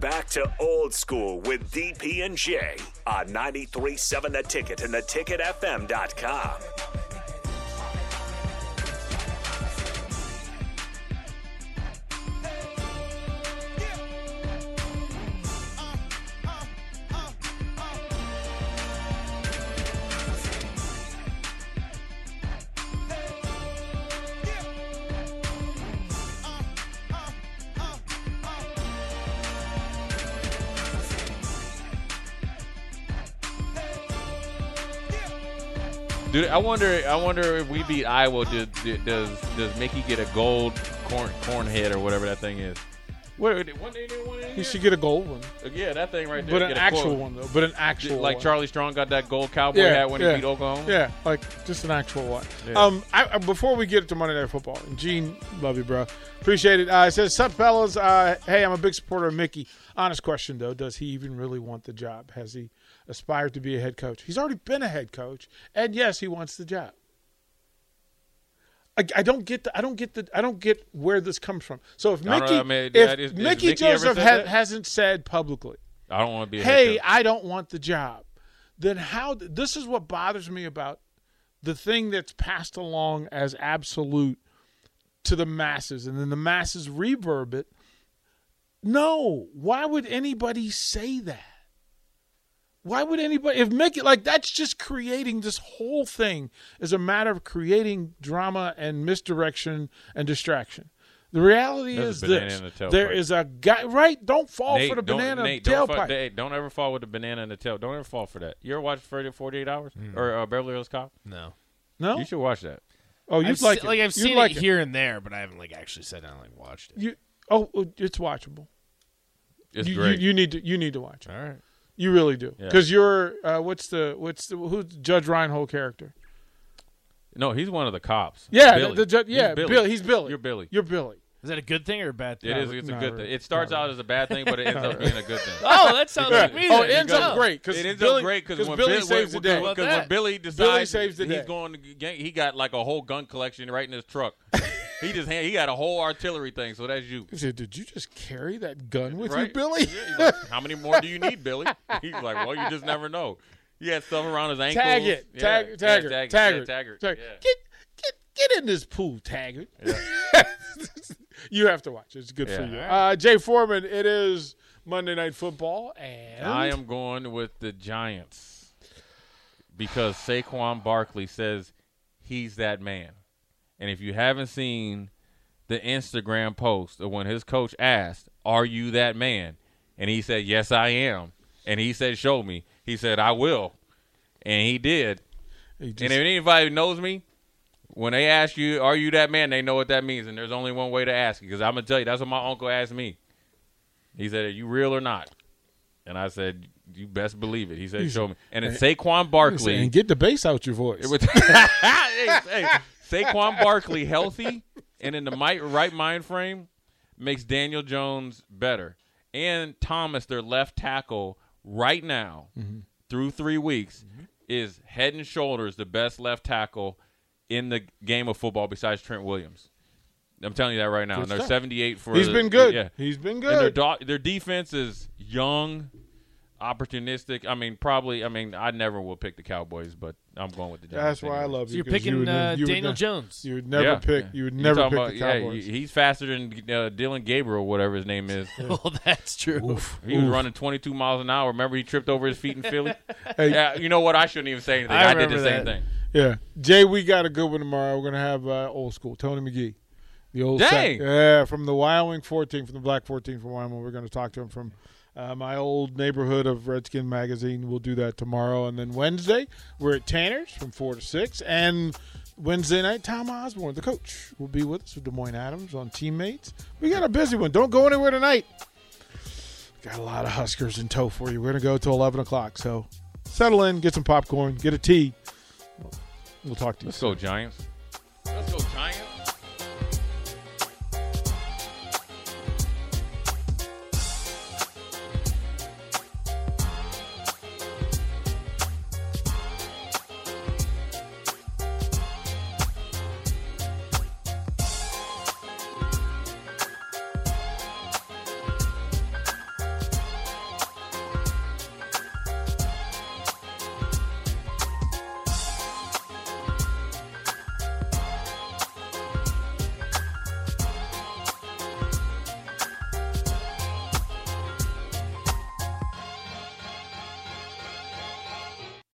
back to old school with DP and J on 93.7 The Ticket and theticketfm.com. Dude, I wonder. I wonder if we beat Iowa. Does does does Mickey get a gold corn corn head or whatever that thing is? What? One day, one day, He should get a gold one, Yeah, that thing right there. but an actual one though. But an actual Like one. Charlie Strong got that gold cowboy Yeah, hat when yeah. he beat Oklahoma. Yeah, like just an actual one. Yeah. Um, I, I- before we get to Monday Night Football, Gene, love you, bro. Appreciate it. Uh, it says, "Sup, fellas? Uh, hey, I'm a big supporter of Mickey. Honest question though, does he even really want the job? Has he aspired to be a head coach? He's already been a head coach, and yes, he wants the job. I, I don't get the, I don't get the I don't get where this comes from. So if Mickey, know, I mean, if is- Mickey, Mickey Joseph said ha- hasn't said publicly, I don't want to be. A hey. I don't want the job, then how? This is what bothers me about the thing that's passed along as absolute to the masses, and then the masses reverb it. No, why would anybody say that? Why would anybody if make it like that's just creating this whole thing is a matter of creating drama and misdirection and distraction. The reality That's a is banana this: the there is a guy. Right? Don't fall Nate, for the don't- banana Nate, don't, fall, tailpipe. Nate, don't ever fall with the banana in the tail. Don't ever fall for that. You ever watch 30 48 Hours or uh, Beverly Hills Cop? No. no, You should watch that. oh, you'd I've like se- it. like I've You'd seen like it here and there, but I haven't like actually sat down and like watched it. You oh, oh, it's watchable. It's you, great. You, you need to you need to watch it. All right. You really do Yeah. because you're uh, what's the what's the who's Judge Reinhold character? no, he's one of the cops. Yeah, Billy. the, the judge. He's Yeah, Billy. Bill. He's Billy. You're Billy. You're Billy. Is that a good thing or a bad thing? It is. It's a good really. thing. It starts Not out as a bad thing, but it ends up being a good thing. Oh, that sounds like me. Oh, it ends up great because It ends Billy, up great because when Billy Billy saves the day. Well, Because when Billy decides saves the he's day. going to gang, he got like a whole gun collection right in his truck. he just hand, he got a whole artillery thing. So that's you. He said, "Did you just carry that gun with Right? you, Billy?" Yeah, he's like, How many more do you need, Billy? He's like, well, you just never know. He had stuff around his ankles. Tag it, Yeah, tag, yeah, Taggart, tag- yeah, Taggart. Tag- yeah. Get, get, get in this pool, Taggart. you have to watch. It's good for you. Uh, Jay Foreman. It is Monday Night Football, and I am going with the Giants because Saquon Barkley says he's that man. And if you haven't seen the Instagram post of when his coach asked, "Are you that man?" and he said, "Yes, I am," and he said, "Show me," he said, "I will," and he did. He just- and if anybody knows me, when they ask you, "Are you that man?" they know what that means, and there's only one way to ask it. Because I'm gonna tell you, that's what my uncle asked me. He said, "Are you real or not?" And I said, "You best believe it." He said, "Show me." And it's Saquon Barkley. and get the bass out your voice. Hey, hey, Saquon Barkley healthy and in the mi- right mind frame makes Daniel Jones better. And Thomas, their left tackle, right now through three weeks, is head and shoulders the best left tackle in the game of football besides Trent Williams. I'm telling you that right now. Good and they're stuff. 78 for. He's the- been good. Yeah, He's been and their good. do- their defense is young, opportunistic. I mean, probably. I mean, I never will pick the Cowboys, but I'm going with the Giants. That's why I anyway. love So you. you're 'cause you picking would uh, you Daniel ne- Jones. You would never Yeah. pick. Yeah. You would never talking pick about- the yeah, Cowboys. he- he's faster than uh, Dillon Gabriel, whatever his name is. well, that's true. He was running 22 miles an hour. Remember, he tripped over his feet in Philly. Hey. Yeah, you know what? I shouldn't even say anything. I I, did the remember same that. thing. Yeah, Jay, we got a good one tomorrow. We're gonna have uh, old school Tony McGee, the old Dang. sac- yeah, from the Wyoming 14, from the Black 14 from Wyoming. We're gonna talk to him from uh, my old neighborhood of Redskin magazine. We'll do that tomorrow, and then Wednesday we're at Tanner's from four to six, and Wednesday night Tom Osborne, the coach, will be with us with Des Moines Adams on teammates. We got a busy one. Don't go anywhere tonight. Got a lot of Huskers in tow for you. We're gonna go till 11 o'clock, so settle in, get some popcorn, get a tea. We'll talk to you. Let's go, Giants.